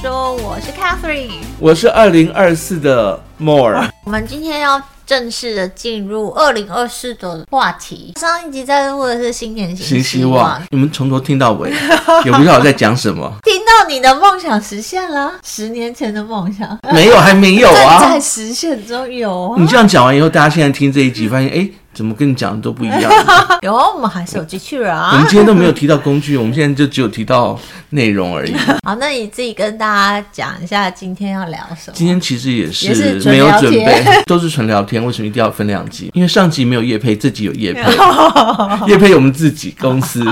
说，我是 Catherine，我是二零二四的 More。我们今天要正式的进入二零二四的话题。上一集在录的是新年新希望，你们从头听到尾，也不知道我在讲什么。听到你的梦想实现了，十年前的梦想没有，还没有啊，在实现中有啊。你这样讲完以后，大家现在听这一集，发现哎。诶怎么跟你讲的都不一样？有啊，我们还是有机器人啊。我们今天都没有提到工具，我们现在就只有提到内容而已。好，那你自己跟大家讲一下今天要聊什么？今天其实也是没有准备，都是纯聊天。为什么一定要分两集？因为上集没有叶配，这集有叶配。叶配我们自己公司。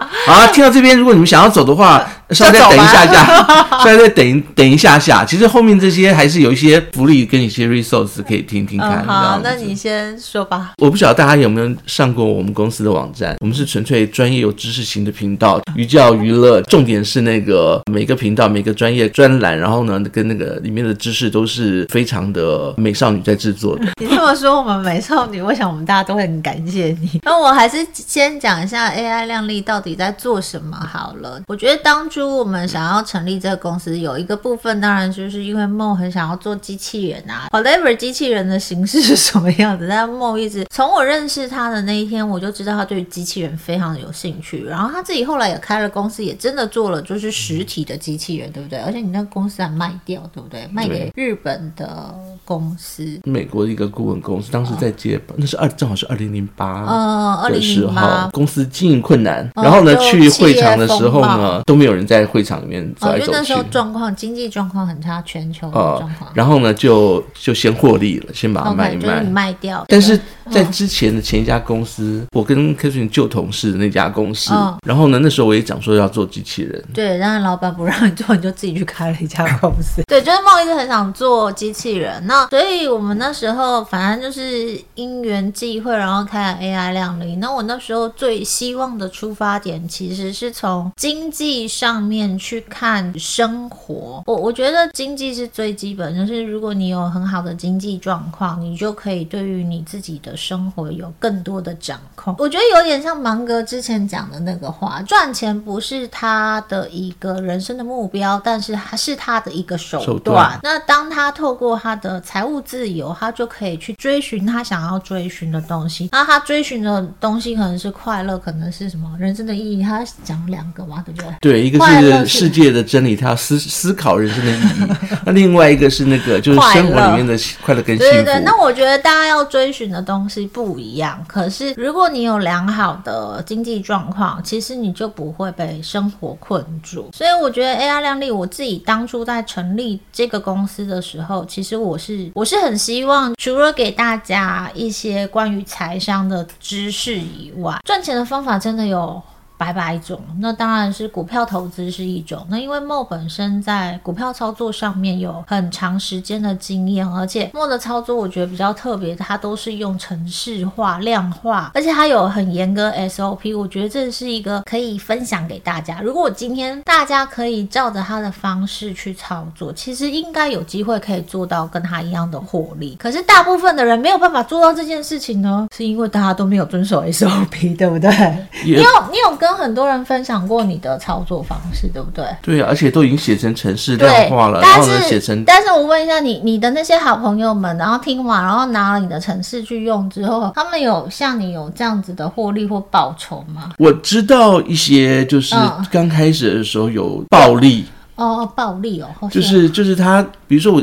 好，听到这边，如果你们想要走的话，稍微再等一下下，稍微再等等一下下。其实后面这些还是有一些福利跟一些 resource 可以听听看。嗯、好，那你先说吧。我不晓得大家有没有上过我们公司的网站。我们是纯粹专业有知识型的频道，寓教于乐。重点是那个每个频道每个专业专栏，然后呢，跟那个里面的知识都是非常的美少女在制作的。你这么说我们美少女，我想我们大家都会很感谢你。那我还是先讲一下 AI 靓丽到底在做什么好了。我觉得当初我们想要成立这个公司，有一个部分当然就是因为 Mo 很想要做机器人啊，whatever 机器人的形式是什么样子。但 Mo 一直从我认识他的那一天，我就知道他对机器人非常的有兴趣。然后他自己后来也开了公司，也真的做了就是实体的机器人，对不对？而且你那个公司还卖掉，对不对？卖给日本的公司，美国的一个顾问公司，当时在接，哦、那是二正好是二零零八，嗯，二零零八，公司经营困难，然后呢、哦、去。会场的时候呢，都没有人在会场里面走来走去。哦，因为那时候状况，经济状况很差，全球的状况。然后呢，就就先获利了，先把它卖一卖，okay, 卖掉。但是在之前的前一家公司，我跟 Katherine 旧同事的那家公司，然后呢，那时候我也讲说要做机器人，对，然后老板不让你做，你就自己去开了一家公司。对，就是梦一直很想做机器人，那所以我们那时候反正就是因缘际会，然后开了 AI 量力。那我那时候最希望的出发点，其实。是从经济上面去看生活，我我觉得经济是最基本，就是如果你有很好的经济状况，你就可以对于你自己的生活有更多的掌控。我觉得有点像芒格之前讲的那个话，赚钱不是他的一个人生的目标，但是还是他的一个手段。手段。那当他透过他的财务自由，他就可以去追寻他想要追寻的东西。那他追寻的东西可能是快乐，可能是什么人生的意义，他。讲两个嘛，对不对？对，一个是世界的真理，他要思思考人生的意义；那另外一个是那个就是生活里面的快乐跟幸福。对对对，那我觉得大家要追寻的东西是不一样。可是如果你有良好的经济状况，其实你就不会被生活困住。所以我觉得 AI 量力，我自己当初在成立这个公司的时候，其实我是我是很希望，除了给大家一些关于财商的知识以外，赚钱的方法真的有。百百种，那当然是股票投资是一种。那因为 Mo 本身在股票操作上面有很长时间的经验，而且 Mo 的操作我觉得比较特别，它都是用程式化、量化，而且它有很严格 SOP。我觉得这是一个可以分享给大家。如果我今天大家可以照着他的方式去操作，其实应该有机会可以做到跟他一样的获利。可是大部分的人没有办法做到这件事情呢，是因为大家都没有遵守 SOP，对不对.你有你有跟跟很多人分享过你的操作方式，对不对？对，而且都已经写成城市量化了，然后呢写成。但是我问一下你，你的那些好朋友们，然后听完，然后拿了你的城市去用之后，他们有像你有这样子的获利或报酬吗？我知道一些，就是刚开始的时候有暴利、嗯、哦，暴利哦，就是就是他，比如说我。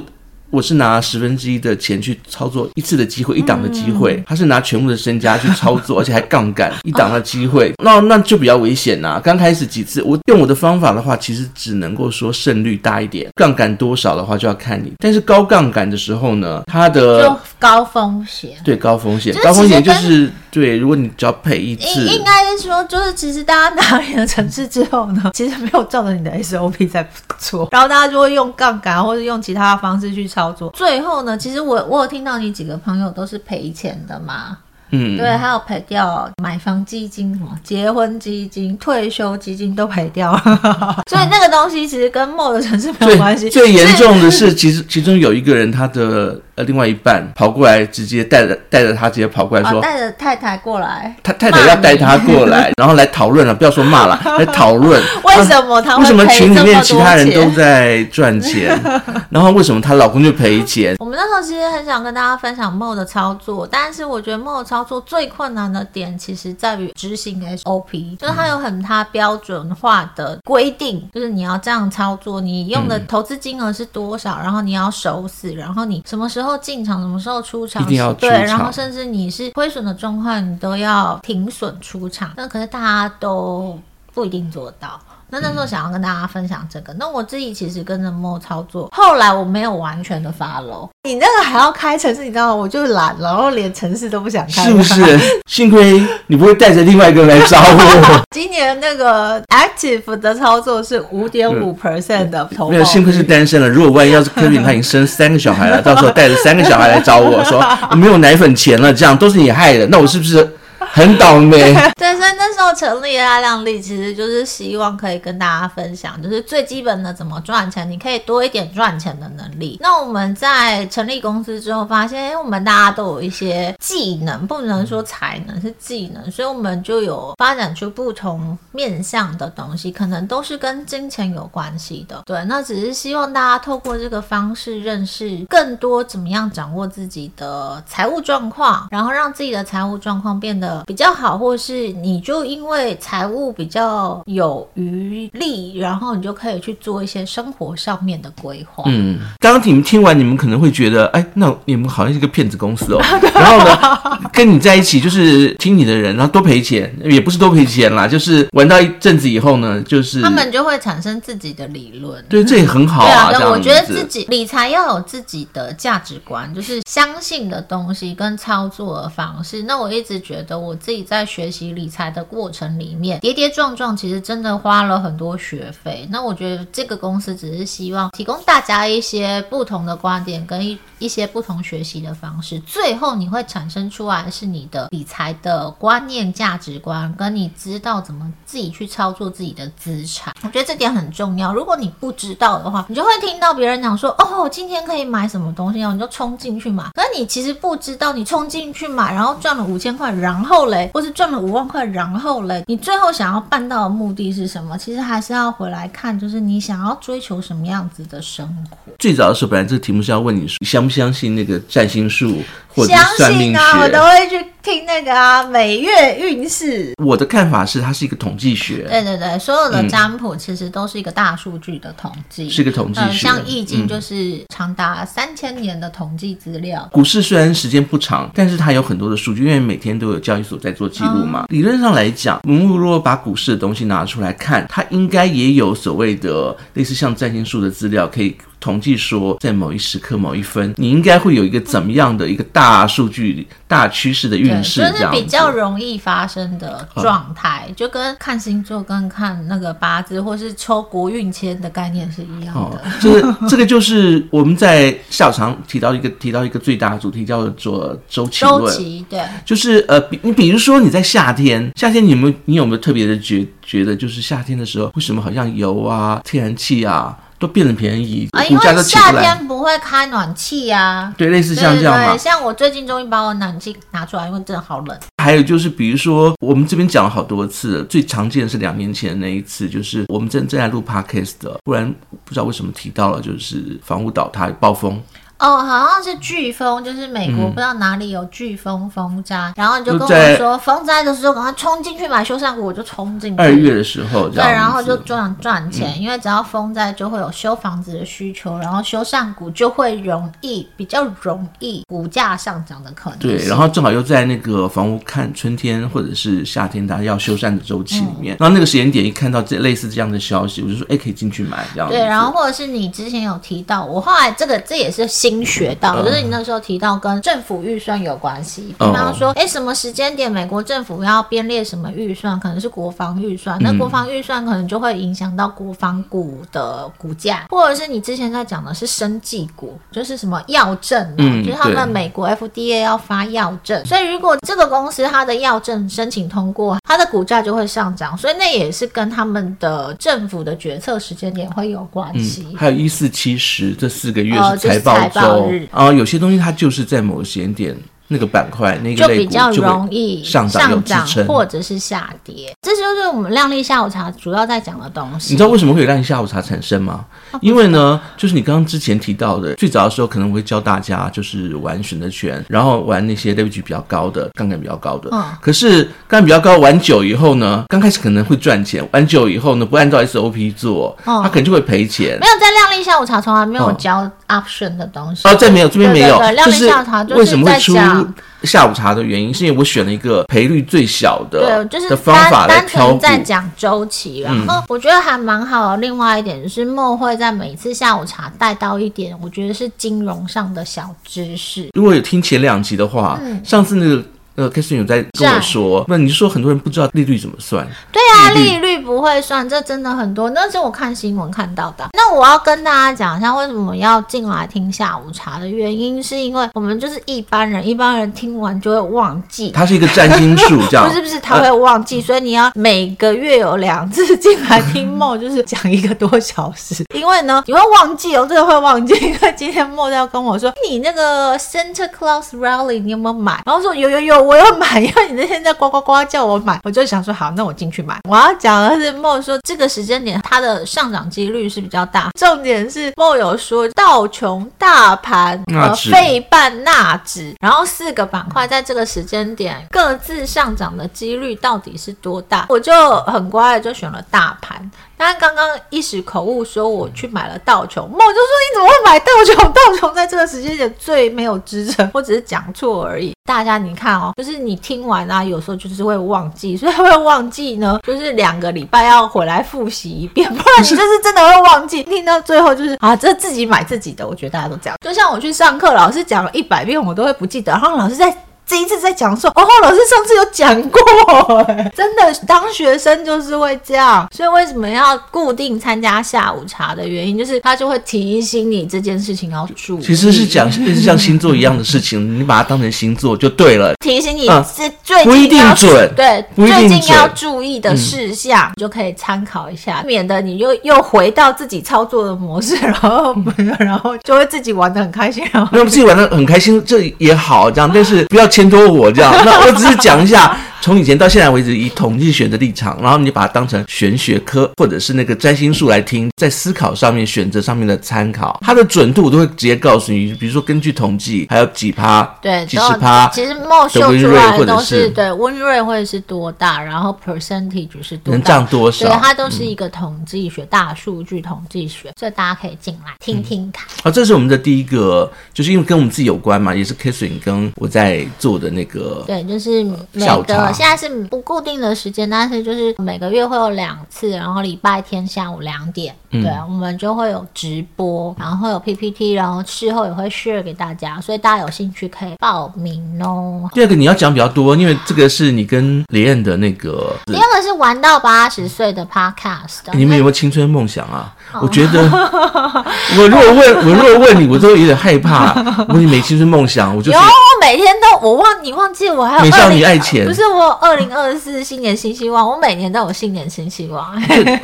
我是拿十分之一的钱去操作一次的机会，一档的机会，他是拿全部的身家去操作，而且还杠杆一档的机会，那那就比较危险呐。刚开始几次，我用我的方法的话，其实只能够说胜率大一点，杠杆多少的话就要看你。但是高杠杆的时候呢，它的就高风险，对高风险，高风险就是对，如果你只要赔一次，应该是说，就是其实大家拿你的程式之后呢，其实没有照着你的 SOP 在做，然后大家就会用杠杆或者用其他的方式去操。操作。最后呢，其实我我有听到你几个朋友都是赔钱的嘛，嗯，对，还有赔掉买房基金、什么结婚基金、退休基金都赔掉。了，所以那个东西其实跟 Mo 的城市没有关系。最严重的是，其实其中有一个人他的呃另外一半跑过来，直接带着带着他直接跑过来说，带着太太过来，他太太要带他过来，然后来讨论了，不要说骂了，来讨论。为什么他为什么群里面其他人都在赚钱，然后为什么她老公就赔钱？我们那时候其实很想跟大家分享 Mo 的操作，但是我觉得 Mo 的操作最困难的点，其实在于执行 SOP，就是它有很它标准化的规定，就是你要这样操作，你用的投资金额是多少，然后你要守死，然后你什么时候进场，什么时候出场，一定要出场，对，然后甚至你是亏损的状况，你都要停损出场。那可是大家都不一定做到。那那时候想要跟大家分享这个，那我自己其实跟着 Mo 操作，后来我没有完全的 follow。你那个还要开城市，你知道吗？我就懒，然后连城市都不想开。是不是？幸亏你不会带着另外一个人来找我。今年那个 active 的操作是五点五 percent 的投。没有，幸亏是单身了。如果万一要是 Kevin 他已经生三个小孩了，到时候带着三个小孩来找我说我没有奶粉钱了，这样都是你害的，那我是不是？很倒霉。对，所以那时候成立 AI 量力，其实就是希望可以跟大家分享，就是最基本的怎么赚钱，你可以多一点赚钱的能力。那我们在成立公司之后，发现，哎，我们大家都有一些技能，不能说才能，是技能，所以我们就有发展出不同面向的东西，可能都是跟金钱有关系的。对，那只是希望大家透过这个方式认识更多怎么样掌握自己的财务状况，然后让自己的财务状况变得。比较好，或是你就因为财务比较有余力，然后你就可以去做一些生活上面的规划。嗯，刚刚你们听完，你们可能会觉得，哎，那你们好像是个骗子公司哦。然后呢，跟你在一起就是听你的人，然后多赔钱，也不是多赔钱啦，就是玩到一阵子以后呢，就是他们就会产生自己的理论。对，这也很好啊。对啊，我觉得自己理财要有自己的价值观，就是相信的东西跟操作的方式。那我一直觉得。我自己在学习理财的过程里面，跌跌撞撞，其实真的花了很多学费。那我觉得这个公司只是希望提供大家一些不同的观点跟一一些不同学习的方式，最后你会产生出来是你的理财的观念、价值观，跟你知道怎么自己去操作自己的资产。我觉得这点很重要。如果你不知道的话，你就会听到别人讲说：“哦，今天可以买什么东西哦，你就冲进去买。”可是你其实不知道，你冲进去买，然后赚了五千块，然后。嘞，或是赚了五万块，然后嘞，你最后想要办到的目的是什么？其实还是要回来看，就是你想要追求什么样子的生活。最早的时候，本来这个题目是要问你，相不相信那个占星术或者算命学？相信啊，我都会去。听那个啊，每月运势。我的看法是，它是一个统计学。对对对，所有的占卜其实都是一个大数据的统计，嗯、是一个统计像易经就是长达三千年的统计资料。嗯、股市虽然时间不长，但是它有很多的数据，因为每天都有交易所在做记录嘛。嗯、理论上来讲，我们如果把股市的东西拿出来看，它应该也有所谓的类似像占星术的资料可以。统计说，在某一时刻、某一分，你应该会有一个怎么样的一个大数据、大趋势的运势，就是比较容易发生的状态，就跟看星座、跟看那个八字，或是抽国运签的概念是一样的。哦、就是这个，就是我们在下午常提到一个提到一个最大的主题，叫做周期论。周期对，就是呃，比你比如说你在夏天，夏天你有没有你有没有特别的觉觉得，就是夏天的时候，为什么好像油啊、天然气啊？都变得便宜，啊，因为夏天不会开暖气啊。对，类似像这样嘛。像我最近终于把我暖气拿出来，因为真的好冷。还有就是，比如说我们这边讲了好多次，最常见的是两年前的那一次，就是我们正正在录 podcast 的，不然不知道为什么提到了，就是房屋倒塌、暴风。哦，好像是飓风，就是美国不知道哪里有飓风风灾，嗯、然后你就跟我说风灾的时候赶快冲进去买修缮股，我就冲进去。二月的时候，对，然后就赚赚钱，嗯、因为只要风灾就会有修房子的需求，然后修缮股就会容易比较容易股价上涨的可能。对，然后正好又在那个房屋看春天或者是夏天大家要修缮的周期里面，嗯、然后那个时间点一看到这类似这样的消息，我就说哎可以进去买这样。对，然后或者是你之前有提到，我后来这个这也是。新学到，就是你那时候提到跟政府预算有关系，比方说，哎，什么时间点美国政府要编列什么预算，可能是国防预算，那国防预算可能就会影响到国防股的股价，或者是你之前在讲的是生技股，就是什么药证，就是他们美国 FDA 要发药证，所以如果这个公司它的药证申请通过，它的股价就会上涨，所以那也是跟他们的政府的决策时间点会有关系。还有一四七十这四个月是财报。周啊，有些东西它就是在某个时间点。那个板块，那个就比较容易上涨或者是下跌，这就是我们量力下午茶主要在讲的东西。你知道为什么会有量力下午茶产生吗？啊、因为呢，就是你刚刚之前提到的，最早的时候可能会教大家就是玩选择权，然后玩那些 leverage 比较高的杠杆比较高的。嗯。可是杠杆比较高，玩久以后呢，刚开始可能会赚钱，玩久以后呢，不按照 SOP 做，嗯、他可能就会赔钱。没有在量力下午茶从来没有教 option 的东西。哦，这没有，这边没有。对对对，量力下午茶就是在讲。下午茶的原因是因为我选了一个赔率最小的，对，就是的方法来挑股。单纯在讲周期，然后我觉得还蛮好的。另外一点就是梦会在每次下午茶带到一点，我觉得是金融上的小知识。如果有听前两集的话，嗯、上次那个。呃，Catherine 有在跟我说，那你就说很多人不知道利率怎么算？对啊，利率不会算，这真的很多。那是我看新闻看到的。那我要跟大家讲一下，为什么要进来听下午茶的原因，是因为我们就是一般人，一般人听完就会忘记。它是一个占星术，这样不是 不是，他会忘记，所以你要每个月有两次进来听梦，就是讲一个多小时。因为呢，你会忘记哦，真的会忘记。因为今天梦要跟我说，你那个 Santa Claus Rally 你有没有买？然后说有有有。我要买，因为你那天在呱呱呱叫我买，我就想说好，那我进去买。我要讲的是梦说这个时间点它的上涨几率是比较大。重点是梦有说道琼大盘和费半纳指，然后四个板块在这个时间点各自上涨的几率到底是多大？我就很乖的就选了大盘。但刚刚一时口误说我去买了道琼，我就说你怎么会买道琼？道琼在这个时间点最没有支撑，我只是讲错而已。大家你看哦，就是你听完啊，有时候就是会忘记，所以会忘记呢，就是两个礼拜要回来复习一遍，不然你就是真的会忘记。听到最后就是啊，这自己买自己的，我觉得大家都这样。就像我去上课，老师讲了一百遍，我都会不记得，然后老师在。这一次在讲说，哦，老师上次有讲过，真的当学生就是会这样，所以为什么要固定参加下午茶的原因，就是他就会提醒你这件事情要注意。其实是讲是像星座一样的事情，你把它当成星座就对了。提醒你是最近要、嗯、不一定准，对，最近要注意的事项，你就可以参考一下，免得你又又回到自己操作的模式，然后然后就会自己玩的很开心，然后那自己玩的很开心，这也好，这样，但是不要。牵拖我这样，那我只是讲一下，从以前到现在为止，以统计学的立场，然后你把它当成玄学科或者是那个占星术来听，在思考上面、选择上面的参考，它的准度我都会直接告诉你。比如说根据统计，还有几趴，对，几十趴，其实莫秀出来的都是对温瑞会是多大，然后 percentage 是多大，能涨多少，对，它都是一个统计学、嗯、大数据统计学，所以大家可以进来听听看。好、嗯，这是我们的第一个，就是因为跟我们自己有关嘛，也是 Catherine 跟我在。做的那个对，就是每个现在是不固定的时间，但是就是每个月会有两次，然后礼拜天下午两点，嗯、对，我们就会有直播，然后会有 PPT，然后事后也会 share 给大家，所以大家有兴趣可以报名哦。第二个你要讲比较多，因为这个是你跟李燕的那个，第二个是玩到八十岁的 podcast，你们有没有青春梦想啊？我觉得，我如果问，我如果问你，我都有点害怕。我你没青春梦想，我就 是。有，我每天都，我忘你忘记我还有美少女爱钱，不是我二零二四新年新希望，我每年都有新年新希望。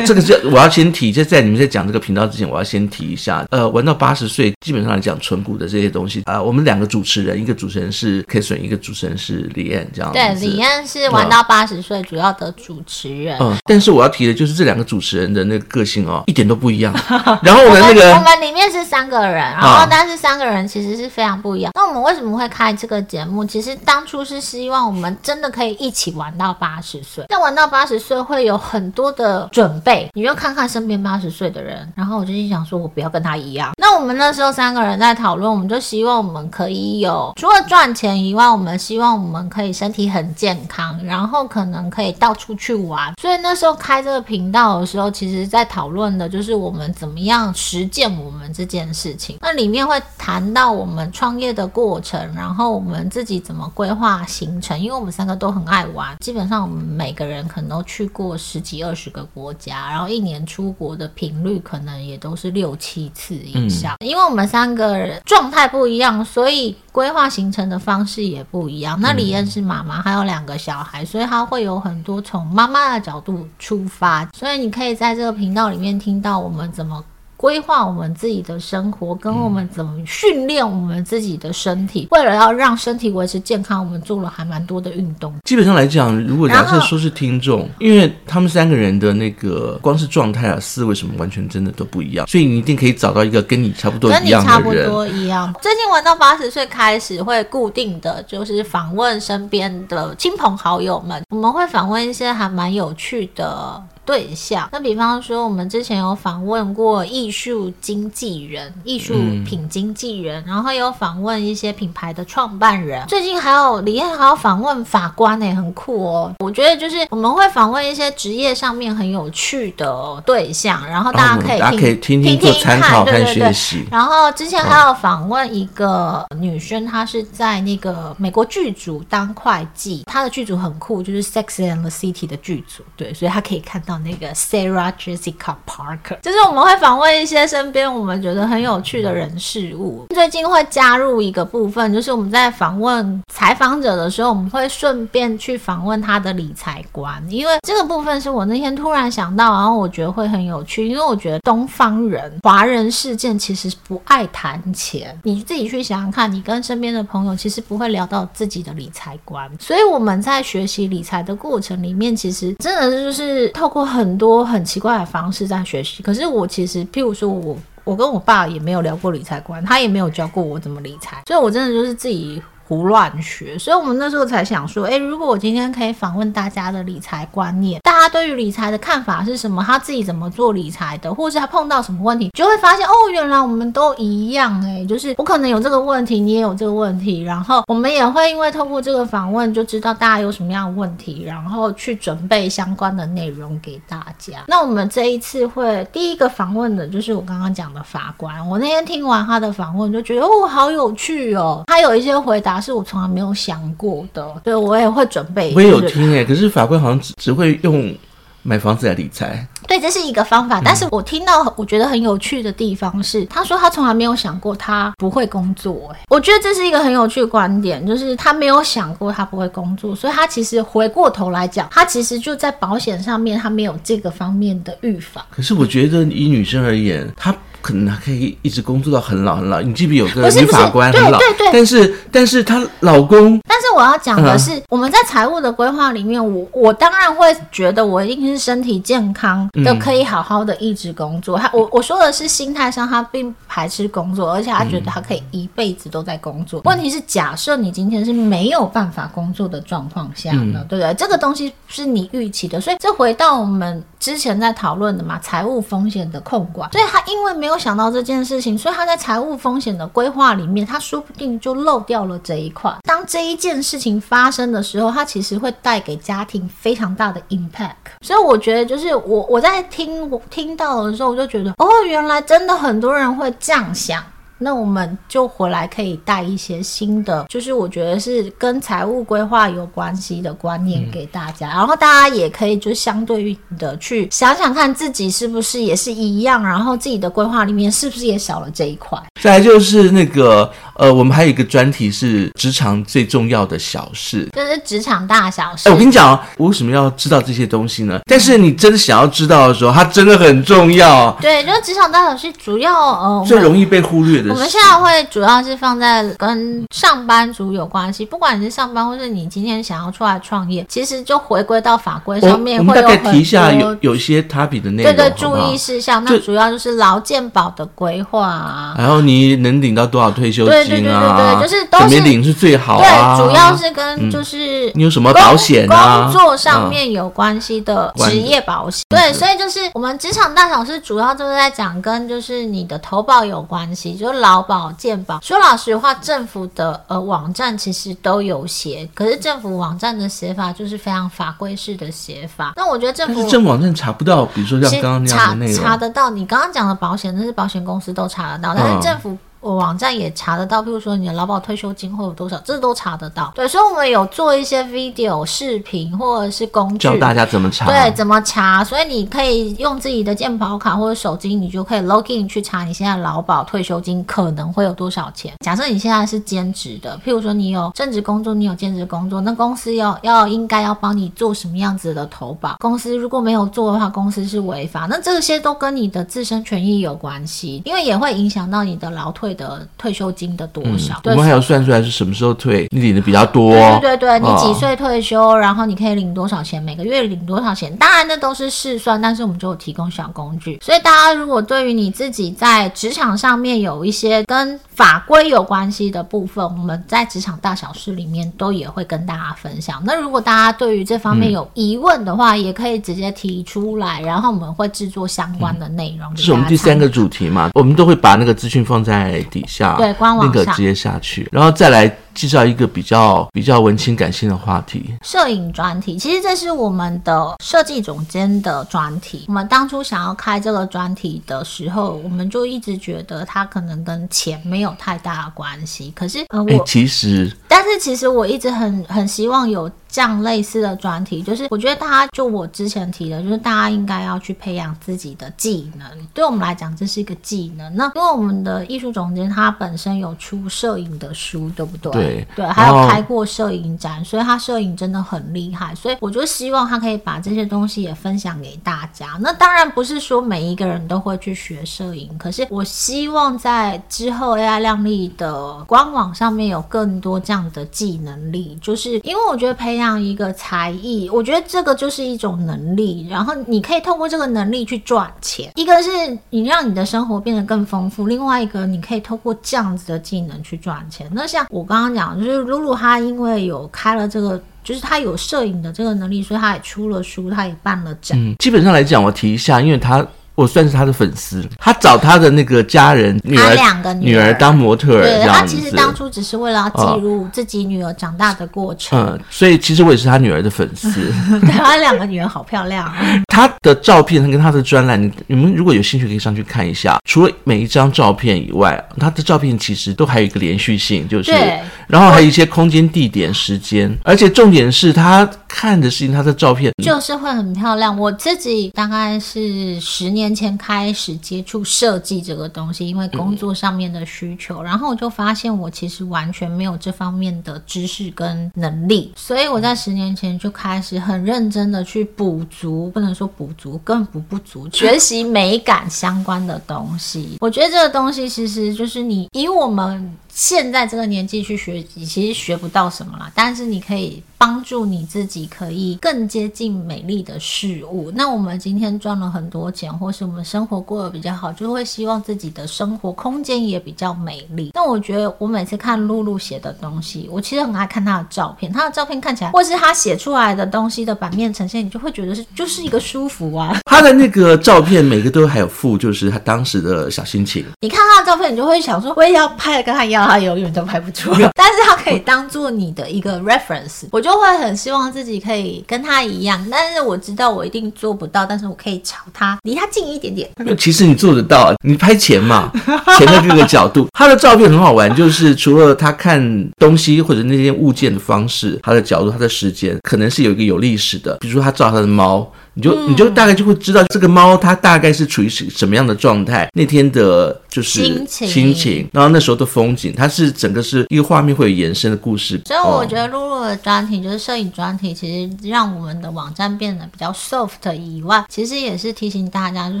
这 个是我要先提，就在你们在讲这个频道之前，我要先提一下。呃，玩到八十岁，基本上来讲，纯股的这些东西啊、呃，我们两个主持人，一个主持人是 Catherine，一个主持人是李燕，这样。对，李燕是玩到八十岁主要的主持人。嗯，但是我要提的就是这两个主持人的那个个性哦，一点都不一样。然后我们那个，我们里面是三个人，然后但是三个人其实是非常不一样。那我们为什么会开这个节目？其实当初是希望我们真的可以一起玩到八十岁。那玩到八十岁会有很多的准备，你就看看身边八十岁的人。然后我就心想说，我不要跟他一样。那我们那时候三个人在讨论，我们就希望我们可以有除了赚钱以外，我们希望我们可以身体很健康，然后可能可以到处去玩。所以那时候开这个频道的时候，其实在讨论的就是我们怎么样实践我们这件事情。那里面会谈到我们创业的过程，然后我们自己怎么规划行程。因为我们三个都很爱玩，基本上我们每个人可能都去过十几二十个国家，然后一年出国的频率可能也都是六七次以上。嗯、因为我们三个人状态不一样，所以规划行程的方式也不一样。那李燕是妈妈，还有两个小孩，所以她会有很多从妈妈的角度出发。所以你可以在这个频道里面听到我们怎么。规划我们自己的生活，跟我们怎么训练我们自己的身体。为了要让身体维持健康，我们做了还蛮多的运动。基本上来讲，如果假设说是听众，因为他们三个人的那个光是状态啊、思维什么，完全真的都不一样，所以你一定可以找到一个跟你差不多一样的人。跟你差不多一样。最近玩到八十岁开始，会固定的就是访问身边的亲朋好友们，我们会访问一些还蛮有趣的。对象，那比方说，我们之前有访问过艺术经纪人、艺术品经纪人，嗯、然后有访问一些品牌的创办人。最近还有李燕还有访问法官呢，很酷哦。我觉得就是我们会访问一些职业上面很有趣的对象，然后大家可以可以听听做参考看学习。然后之前还有访问一个女生，她是在那个美国剧组当会计，她的剧组很酷，就是《Sex and the City》的剧组，对，所以她可以看到。那个 Sarah Jessica Parker，就是我们会访问一些身边我们觉得很有趣的人事物。最近会加入一个部分，就是我们在访问采访者的时候，我们会顺便去访问他的理财观，因为这个部分是我那天突然想到，然后我觉得会很有趣，因为我觉得东方人、华人世界其实不爱谈钱。你自己去想想看，你跟身边的朋友其实不会聊到自己的理财观，所以我们在学习理财的过程里面，其实真的就是透过。很多很奇怪的方式在学习，可是我其实，譬如说我，我跟我爸也没有聊过理财观，他也没有教过我怎么理财，所以我真的就是自己。胡乱学，所以我们那时候才想说，诶，如果我今天可以访问大家的理财观念，大家对于理财的看法是什么？他自己怎么做理财的，或者是他碰到什么问题，就会发现哦，原来我们都一样，诶，就是我可能有这个问题，你也有这个问题，然后我们也会因为透过这个访问，就知道大家有什么样的问题，然后去准备相关的内容给大家。那我们这一次会第一个访问的就是我刚刚讲的法官，我那天听完他的访问，就觉得哦，好有趣哦，他有一些回答。是我从来没有想过的，对，我也会准备。我也有听诶，可是法官好像只只会用买房子来理财。对，这是一个方法。但是我听到我觉得很有趣的地方是，他说他从来没有想过他不会工作。哎，我觉得这是一个很有趣的观点，就是他没有想过他不会工作，所以他其实回过头来讲，他其实就在保险上面他没有这个方面的预防。可是我觉得以女生而言，她。可能还可以一直工作到很老很老。你记不有个女法官很老？对对对。但是，但是她老公。但是我要讲的是，嗯、我们在财务的规划里面，我我当然会觉得我一定是身体健康的，可以好好的一直工作。他、嗯、我我说的是心态上，他并不排斥工作，而且他觉得他可以一辈子都在工作。嗯、问题是，假设你今天是没有办法工作的状况下呢，嗯、对不对？这个东西是你预期的，所以这回到我们之前在讨论的嘛，财务风险的控管。所以他因为没有。想到这件事情，所以他在财务风险的规划里面，他说不定就漏掉了这一块。当这一件事情发生的时候，他其实会带给家庭非常大的 impact。所以我觉得，就是我我在听我听到的时候，我就觉得，哦，原来真的很多人会这样想。那我们就回来可以带一些新的，就是我觉得是跟财务规划有关系的观念给大家，然后大家也可以就相对应的去想想看自己是不是也是一样，然后自己的规划里面是不是也少了这一块。再来就是那个呃，我们还有一个专题是职场最重要的小事，就是职场大小事。哎，我跟你讲哦，我为什么要知道这些东西呢？但是你真的想要知道的时候，它真的很重要。对，就是职场大小事主要呃最容易被忽略的。我们现在会主要是放在跟上班族有关系，不管你是上班，或是你今天想要出来创业，其实就回归到法规上面会有很多。我们大概提一下有有一些 topic 的内容，对对，注意事项。那主要就是劳健保的规划啊，然后你能领到多少退休金啊？对对对对对，就是都是怎么领是最好啊。对，主要是跟就是你有什么保险啊？工作上面有关系的职业保险。对，所以就是我们职场大小事主要就是在讲跟就是你的投保有关系，就是劳保。健保，说老实话，政府的呃网站其实都有写，可是政府网站的写法就是非常法规式的写法。那我觉得政府政府网站查不到，比如说像刚刚那样的内容，查查得到。你刚刚讲的保险，那是保险公司都查得到，但是政府。我网站也查得到，譬如说你的劳保退休金会有多少，这都查得到。对，所以我们有做一些 video 视频或者是工具，教大家怎么查。对，怎么查？所以你可以用自己的健保卡或者手机，你就可以 login 去查你现在劳保退休金可能会有多少钱。假设你现在是兼职的，譬如说你有正职工作，你有兼职工作，那公司要要应该要帮你做什么样子的投保？公司如果没有做的话，公司是违法。那这些都跟你的自身权益有关系，因为也会影响到你的劳退的退休金的多少。嗯、我们还要算出来是什么时候退，你领的比较多。对对对，你几岁退休，哦、然后你可以领多少钱，每个月领多少钱。当然那都是试算，但是我们就有提供小工具。所以大家如果对于你自己在职场上面有一些跟法规有关系的部分，我们在职场大小事里面都也会跟大家分享。那如果大家对于这方面有疑问的话，嗯、也可以直接提出来，然后我们会制作相关的内容。这、嗯、是我们第三个主题嘛？我们都会把那个资讯放在底下，对，官网上那个直接下去，然后再来。介绍一个比较比较文青感性的话题，摄影专题。其实这是我们的设计总监的专题。我们当初想要开这个专题的时候，我们就一直觉得它可能跟钱没有太大的关系。可是，呃，我、欸、其实，但是其实我一直很很希望有。这样类似的专题，就是我觉得大家就我之前提的，就是大家应该要去培养自己的技能。对我们来讲，这是一个技能。那因为我们的艺术总监他本身有出摄影的书，对不对？对对，还有开过摄影展，所以他摄影真的很厉害。所以我就希望他可以把这些东西也分享给大家。那当然不是说每一个人都会去学摄影，可是我希望在之后 AI 亮丽的官网上面有更多这样的技能力，就是因为我觉得培这这样一个才艺，我觉得这个就是一种能力，然后你可以透过这个能力去赚钱。一个是你让你的生活变得更丰富，另外一个你可以透过这样子的技能去赚钱。那像我刚刚讲，就是露露她因为有开了这个，就是她有摄影的这个能力，所以她也出了书，她也办了展。嗯，基本上来讲，我提一下，因为她。我算是他的粉丝，他找他的那个家人女儿，两个女儿当模特儿，对，他其实当初只是为了要记录自己女儿长大的过程。哦、嗯，所以其实我也是他女儿的粉丝。对，他两个女儿好漂亮。他的照片跟他的专栏，你你们如果有兴趣可以上去看一下。除了每一张照片以外，他的照片其实都还有一个连续性，就是，对然后还有一些空间、地点、时间，而且重点是他看的事情他的照片，就是会很漂亮。我自己大概是十年。前开始接触设计这个东西，因为工作上面的需求，嗯、然后我就发现我其实完全没有这方面的知识跟能力，所以我在十年前就开始很认真的去补足，不能说补足，更补不足，学习美感相关的东西。我觉得这个东西其实就是你以我们。现在这个年纪去学习，其实学不到什么啦。但是你可以帮助你自己，可以更接近美丽的事物。那我们今天赚了很多钱，或是我们生活过得比较好，就会希望自己的生活空间也比较美丽。那我觉得，我每次看露露写的东西，我其实很爱看她的照片。她的照片看起来，或是她写出来的东西的版面呈现，你就会觉得是就是一个舒服啊。她的那个照片，每个都还有附，就是他当时的小心情。你看他的照片，你就会想说，我也要拍的跟他一样。他永远都拍不出来，但是他可以当做你的一个 reference，我就会很希望自己可以跟他一样，但是我知道我一定做不到，但是我可以朝他离他近一点点。其实你做得到，你拍前嘛，前的各个角度，他的照片很好玩，就是除了他看东西或者那些物件的方式，他的角度，他的时间，可能是有一个有历史的，比如说他照他的猫。你就你就大概就会知道这个猫它大概是处于什什么样的状态，那天的就是心情，心情，然后那时候的风景，它是整个是一个画面会有延伸的故事。所以我觉得露露的专题就是摄影专题，其实让我们的网站变得比较 soft 以外，其实也是提醒大家，就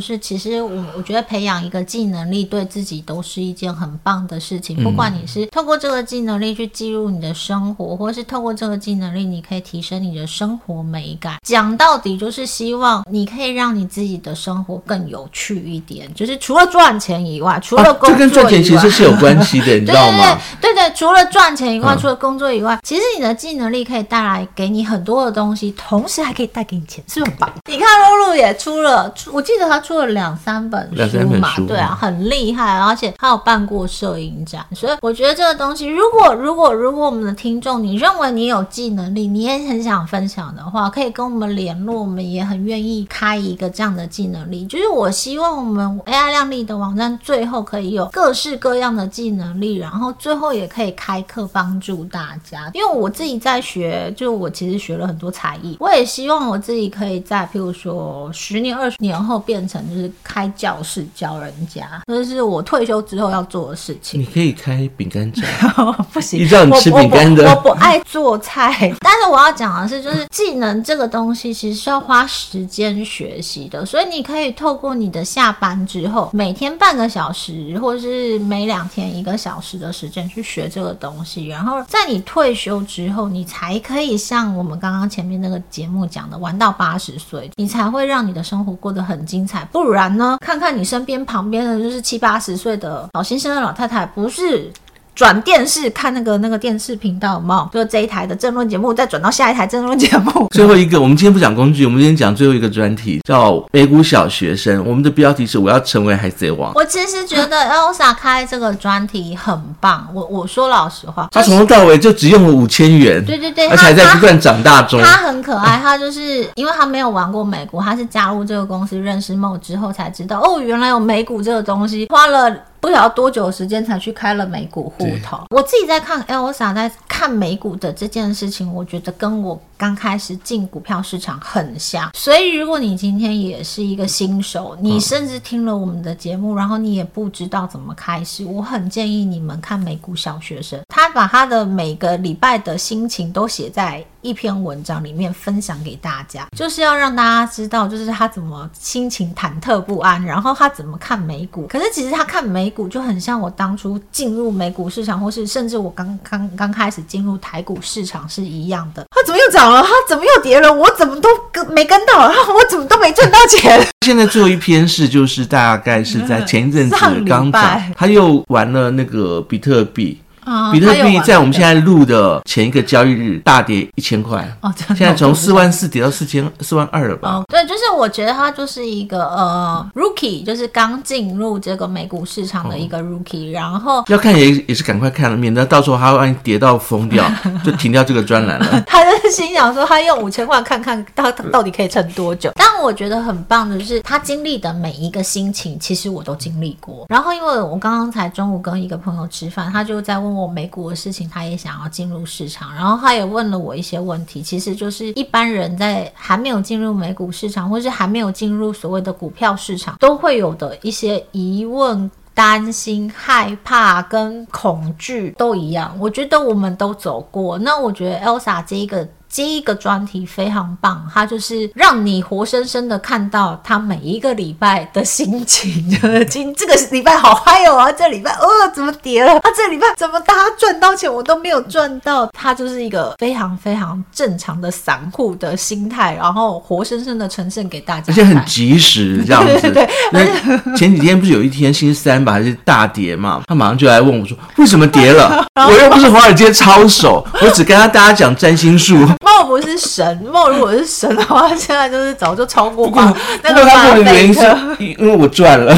是其实我我觉得培养一个技能力对自己都是一件很棒的事情。不管你是透过这个技能力去记录你的生活，或是透过这个技能力你可以提升你的生活美感。讲到底就是希。希望你可以让你自己的生活更有趣一点，就是除了赚钱以外，除了工作以外，啊，这跟赚钱其实是有关系的，你知道吗？对对对，除了赚钱以外，除了工作以外，嗯、其实你的技能力可以带来给你很多的东西，同时还可以带给你钱，是不是很棒？你看露露也出了，我记得他出了两三本书嘛，对啊，很厉害，而且他有办过摄影展，所以我觉得这个东西，如果如果如果我们的听众你认为你有技能力，你也很想分享的话，可以跟我们联络，我们也很。愿意开一个这样的技能力，就是我希望我们 AI 靓丽的网站最后可以有各式各样的技能力，然后最后也可以开课帮助大家。因为我自己在学，就我其实学了很多才艺，我也希望我自己可以在譬如说十年、二十年后变成就是开教室教人家，这是我退休之后要做的事情。你可以开饼干店，不行，你知道你吃饼干的我不爱做菜，但是我要讲的是，就是技能这个东西其实是要花时间学习的，所以你可以透过你的下班之后，每天半个小时，或者是每两天一个小时的时间去学这个东西，然后在你退休之后，你才可以像我们刚刚前面那个节目讲的，玩到八十岁，你才会让你的生活过得很精彩。不然呢，看看你身边旁边的就是七八十岁的老先生、的老太太，不是。转电视看那个那个电视频道嘛，就这一台的政论节目，再转到下一台政论节目。最后一个，我们今天不讲工具，我们今天讲最后一个专题，叫美股小学生。我们的标题是我要成为海贼王。我其实觉得 Elsa 开这个专题很棒。我我说老实话，他从头到尾就只用了五千元。对对对，而且还在不断长大中。他很可爱，他就是因为他没有玩过美股，他是加入这个公司认识 Mo 之后才知道，哦，原来有美股这个东西，花了。不晓得多久时间才去开了美股户头。我自己在看 Elsa 在看美股的这件事情，我觉得跟我刚开始进股票市场很像。所以如果你今天也是一个新手，你甚至听了我们的节目，然后你也不知道怎么开始，我很建议你们看美股小学生。他把他的每个礼拜的心情都写在一篇文章里面分享给大家，就是要让大家知道，就是他怎么心情忐忑不安，然后他怎么看美股。可是其实他看美股就很像我当初进入美股市场，或是甚至我刚刚刚开始进入台股市场是一样的。他怎么又涨了？他怎么又跌了？我怎么都跟没跟到？然后我怎么都没赚到钱？现在最后一篇是就是大概是在前一阵子 刚涨，他又玩了那个比特币。比特币在我们现在录的前一个交易日大跌一千块哦，现在从四万四跌到四千四万二了吧？哦，对，就是我觉得他就是一个呃 rookie，就是刚进入这个美股市场的一个 rookie，、哦、然后要看也也是赶快看了，免得到时候他万一跌到疯掉，就停掉这个专栏了。心想说，他用五千块看看到到底可以撑多久。但我觉得很棒的是，他经历的每一个心情，其实我都经历过。然后因为我刚刚才中午跟一个朋友吃饭，他就在问。我美股的事情，他也想要进入市场，然后他也问了我一些问题。其实就是一般人在还没有进入美股市场，或是还没有进入所谓的股票市场，都会有的一些疑问、担心、害怕跟恐惧都一样。我觉得我们都走过。那我觉得 Elsa 这一个。这一个专题非常棒，它就是让你活生生的看到他每一个礼拜的心情。今这个礼拜好嗨哦啊，这礼拜呃怎么跌了啊？这礼拜怎么大家赚到钱，我都没有赚到？他就是一个非常非常正常的散户的心态，然后活生生的呈现给大家，而且很及时 这样子。对，对，对，前几天不是有一天星期三吧，还是大跌嘛？他马上就来问我说为什么跌了？我又不是华尔街抄手，我只跟他大家讲占星术。梦不是神，梦如果是神的话，现在就是早就超过吧。那个他的原因是因为我赚了。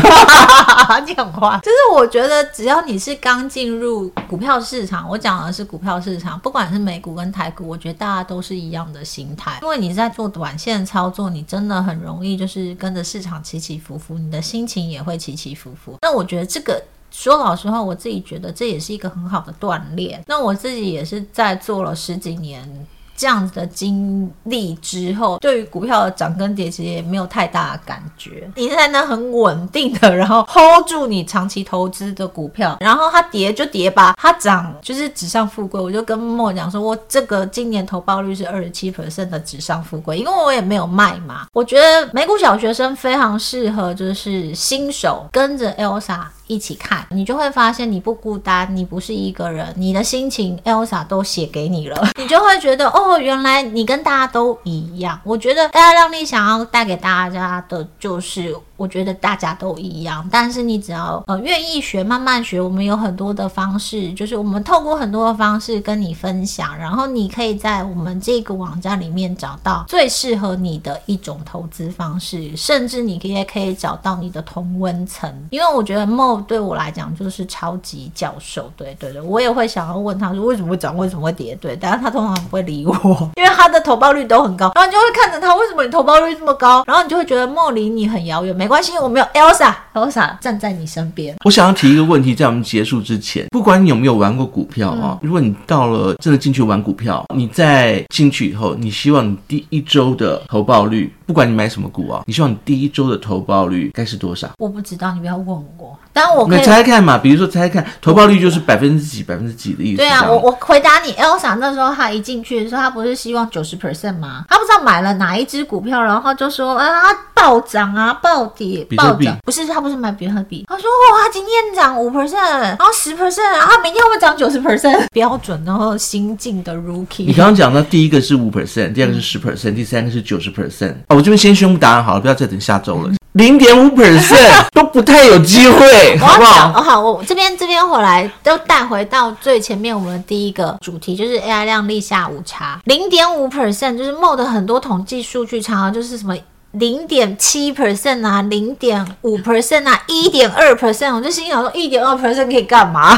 你很坏，就是我觉得只要你是刚进入股票市场，我讲的是股票市场，不管是美股跟台股，我觉得大家都是一样的心态。因为你在做短线操作，你真的很容易就是跟着市场起起伏伏，你的心情也会起起伏伏。那我觉得这个。说老实话，我自己觉得这也是一个很好的锻炼。那我自己也是在做了十几年。这样子的经历之后，对于股票的涨跟跌其实也没有太大的感觉。你在那很稳定的，然后 hold 住你长期投资的股票，然后它跌就跌吧，它涨就是纸上富贵。我就跟莫讲说，我这个今年投报率是二十七 percent 的纸上富贵，因为我也没有卖嘛。我觉得美股小学生非常适合，就是新手跟着 Elsa。一起看，你就会发现你不孤单，你不是一个人，你的心情 Elsa 都写给你了，你就会觉得哦，原来你跟大家都一样。我觉得大家亮丽想要带给大家的就是。我觉得大家都一样，但是你只要呃愿意学，慢慢学，我们有很多的方式，就是我们透过很多的方式跟你分享，然后你可以在我们这个网站里面找到最适合你的一种投资方式，甚至你也可以找到你的同温层。因为我觉得 Mo 梦对我来讲就是超级教授，对对对，我也会想要问他说为什么会涨，为什么会跌，对，但是他通常不会理我，因为他的投报率都很高，然后你就会看着他，为什么你投报率这么高？然后你就会觉得梦离你很遥远，没关系，我没有 Elsa，Elsa 站在你身边。我想要提一个问题，在我们结束之前，不管你有没有玩过股票啊，嗯、如果你到了真的进去玩股票，你在进去以后，你希望你第一周的投报率，不管你买什么股啊，你希望你第一周的投报率该是多少？我不知道，你不要问我。但我可以猜猜看嘛，比如说猜猜看，投报率就是百分之几、百分之几的意思。对啊，我我回答你，Elsa 那时候他一进去的时候，他不是希望九十 percent 吗？他不知道买了哪一只股票，然后就说啊暴涨啊暴跌暴涨，不是他不是买比特币，他说哇今天涨五 percent，然后十 percent，然后明天会涨九十 percent？标准然后新进的 rookie。你刚刚讲的第一个是五 percent，第二个是十 percent，第三个是九十 percent。哦，我这边先宣布答案好了，不要再等下周了。零点五 percent 都不太有机会，好不好？好，我这边这边回来都带回到最前面，我们的第一个主题就是 AI 量力下午茶，零点五 percent 就是 MOD 的很多统计数据，常常就是什么零点七 percent 啊，零点五 percent 啊，一点二 percent，我就心想说一点二 percent 可以干嘛？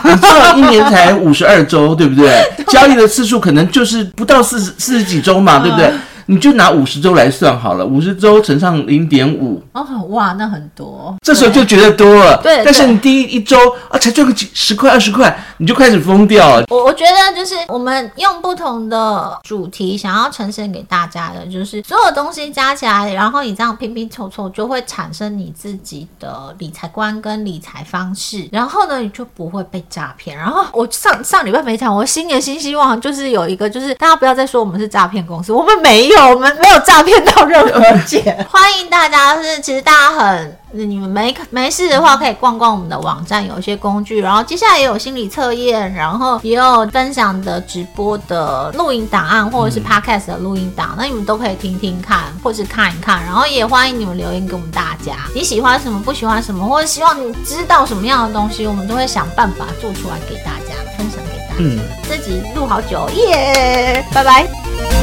一年才五十二周，对不对？交易的次数可能就是不到四十四十几周嘛，对不对？你就拿五十周来算好了，五十周乘上零点五，哦，哇，那很多，这时候就觉得多了。对，但是你第一一周啊，才赚个几十块、二十块，你就开始疯掉了。我我觉得就是我们用不同的主题想要呈现给大家的，就是所有东西加起来，然后你这样拼拼凑凑，就会产生你自己的理财观跟理财方式。然后呢，你就不会被诈骗。然后我上上礼拜没讲，我新年新希望就是有一个，就是大家不要再说我们是诈骗公司，我们没有。我们没有诈骗到任何钱，欢迎大家。是，其实大家很，你们没没事的话，可以逛逛我们的网站，有一些工具。然后接下来也有心理测验，然后也有分享的直播的录音档案，或者是 podcast 的录音档，那你们都可以听听看，或是看一看。然后也欢迎你们留言给我们大家，你喜欢什么，不喜欢什么，或者希望你知道什么样的东西，我们都会想办法做出来给大家，分享给大家。嗯，这集录好久耶，拜拜。